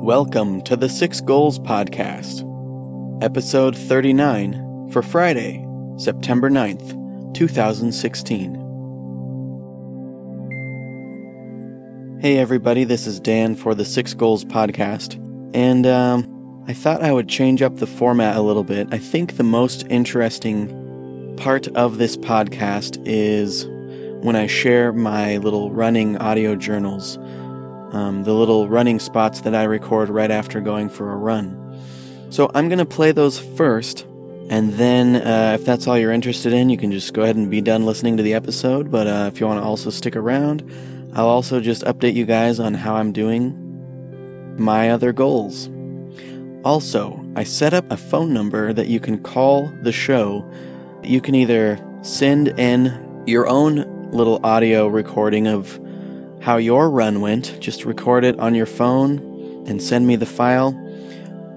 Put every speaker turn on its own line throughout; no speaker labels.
Welcome to the Six Goals Podcast, episode 39 for Friday, September 9th, 2016. Hey everybody, this is Dan for the Six Goals Podcast, and um, I thought I would change up the format a little bit. I think the most interesting part of this podcast is when I share my little running audio journals um, the little running spots that I record right after going for a run. So I'm going to play those first, and then uh, if that's all you're interested in, you can just go ahead and be done listening to the episode. But uh, if you want to also stick around, I'll also just update you guys on how I'm doing my other goals. Also, I set up a phone number that you can call the show. You can either send in your own little audio recording of how your run went, just record it on your phone and send me the file.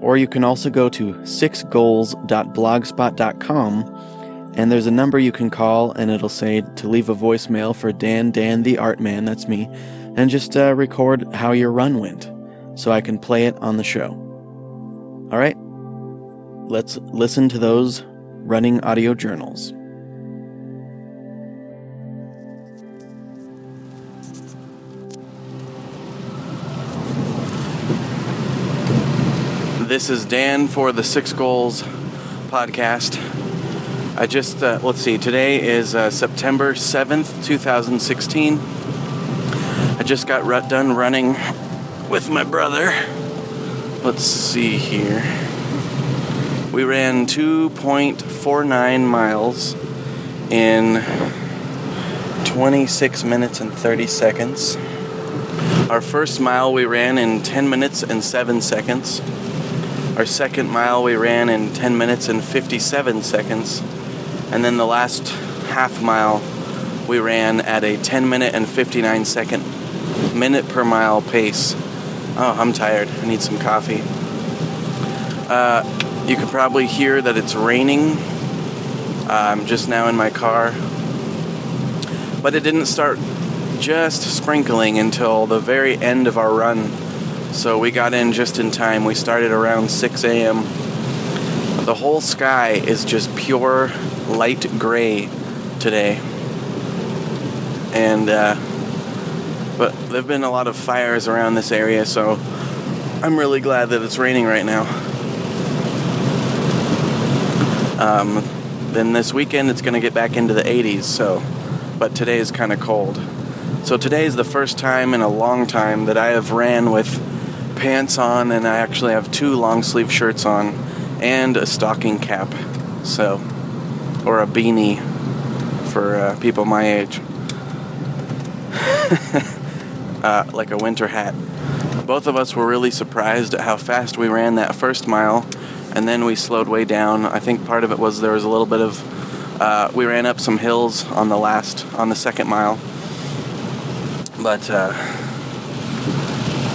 Or you can also go to sixgoals.blogspot.com and there's a number you can call and it'll say to leave a voicemail for Dan, Dan the Art Man, that's me, and just uh, record how your run went so I can play it on the show. All right, let's listen to those running audio journals. This is Dan for the Six Goals podcast. I just, uh, let's see, today is uh, September 7th, 2016. I just got r- done running with my brother. Let's see here. We ran 2.49 miles in 26 minutes and 30 seconds. Our first mile we ran in 10 minutes and 7 seconds. Our second mile we ran in 10 minutes and 57 seconds. And then the last half mile we ran at a 10 minute and 59 second minute per mile pace. Oh, I'm tired. I need some coffee. Uh, you can probably hear that it's raining. Uh, I'm just now in my car. But it didn't start just sprinkling until the very end of our run so we got in just in time. We started around 6 a.m. The whole sky is just pure light gray today. And, uh, but there have been a lot of fires around this area, so I'm really glad that it's raining right now. Um, then this weekend it's going to get back into the 80s, so, but today is kind of cold. So today is the first time in a long time that I have ran with pants on, and I actually have two long sleeve shirts on and a stocking cap. So, or a beanie for uh, people my age. uh, like a winter hat. Both of us were really surprised at how fast we ran that first mile, and then we slowed way down. I think part of it was there was a little bit of uh, we ran up some hills on the last on the second mile, but uh,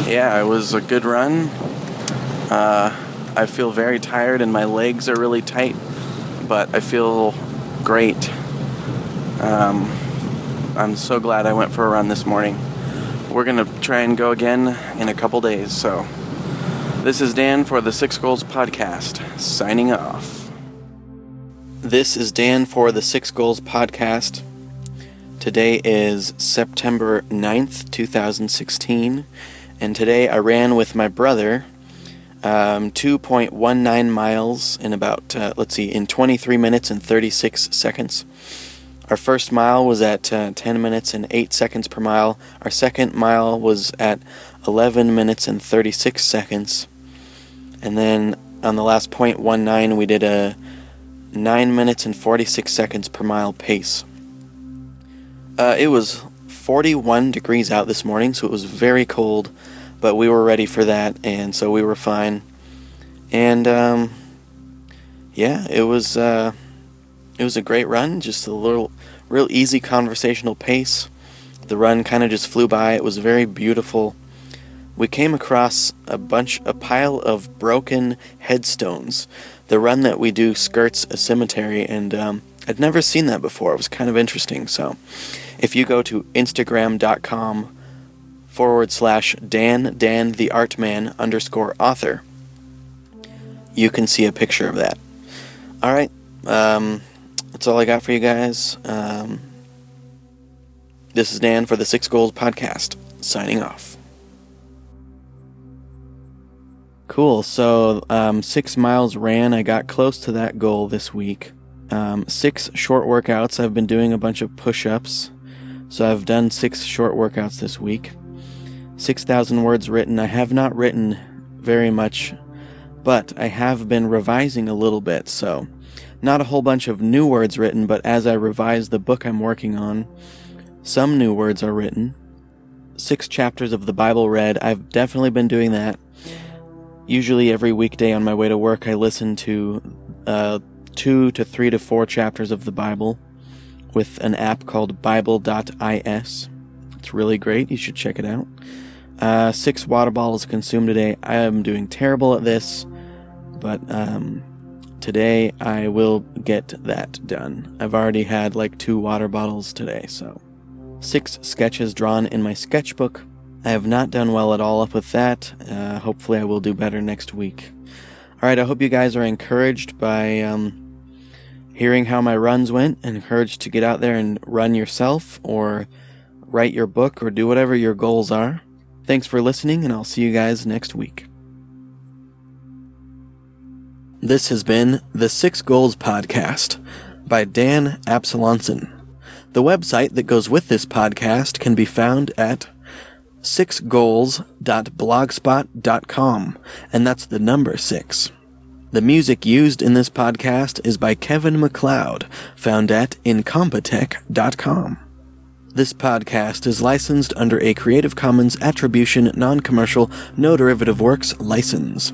yeah, it was a good run. Uh, I feel very tired and my legs are really tight, but I feel great. Um, I'm so glad I went for a run this morning. We're going to try and go again in a couple days, so. This is Dan for the Six Goals Podcast, signing off. This is Dan for the Six Goals Podcast. Today is September 9th, 2016 and today I ran with my brother um, 2.19 miles in about, uh, let's see, in 23 minutes and 36 seconds. Our first mile was at uh, 10 minutes and 8 seconds per mile. Our second mile was at 11 minutes and 36 seconds. And then on the last 0.19, we did a 9 minutes and 46 seconds per mile pace. Uh, it was 41 degrees out this morning, so it was very cold, but we were ready for that, and so we were fine. And um, yeah, it was uh, it was a great run, just a little, real easy conversational pace. The run kind of just flew by. It was very beautiful. We came across a bunch, a pile of broken headstones. The run that we do skirts a cemetery, and um, I'd never seen that before. It was kind of interesting. So, if you go to Instagram.com
forward slash Dan Dan the Art Man underscore author, you can see a picture of that. All right, um, that's all I got for you guys. Um, this is Dan for the Six Goals Podcast, signing off. Cool. So, um, six miles ran. I got close to that goal this week. Um, six short workouts. I've been doing a bunch of push ups. So, I've done six short workouts this week. 6,000 words written. I have not written very much, but I have been revising a little bit. So, not a whole bunch of new words written, but as I revise the book I'm working on, some new words are written. Six chapters of the Bible read. I've definitely been doing that. Usually, every weekday on my way to work, I listen to uh, two to three to four chapters of the Bible with an app called Bible.is. It's really great. You should check it out. Uh, six water bottles consumed today. I am doing terrible at this, but um, today I will get that done. I've already had like two water bottles today, so. Six sketches drawn in my sketchbook. I have not done well at all up with that. Uh, hopefully, I will do better next week. All right, I hope you guys are encouraged by um, hearing how my runs went, encouraged to get out there and run yourself, or write your book, or do whatever your goals are. Thanks for listening, and I'll see you guys next week. This has been the Six Goals Podcast by Dan Absalonson. The website that goes with this podcast can be found at sixgoals.blogspot.com, and that's the number six. The music used in this podcast is by Kevin MacLeod, found at incompetech.com. This podcast is licensed under a Creative Commons Attribution Non Commercial No Derivative Works license.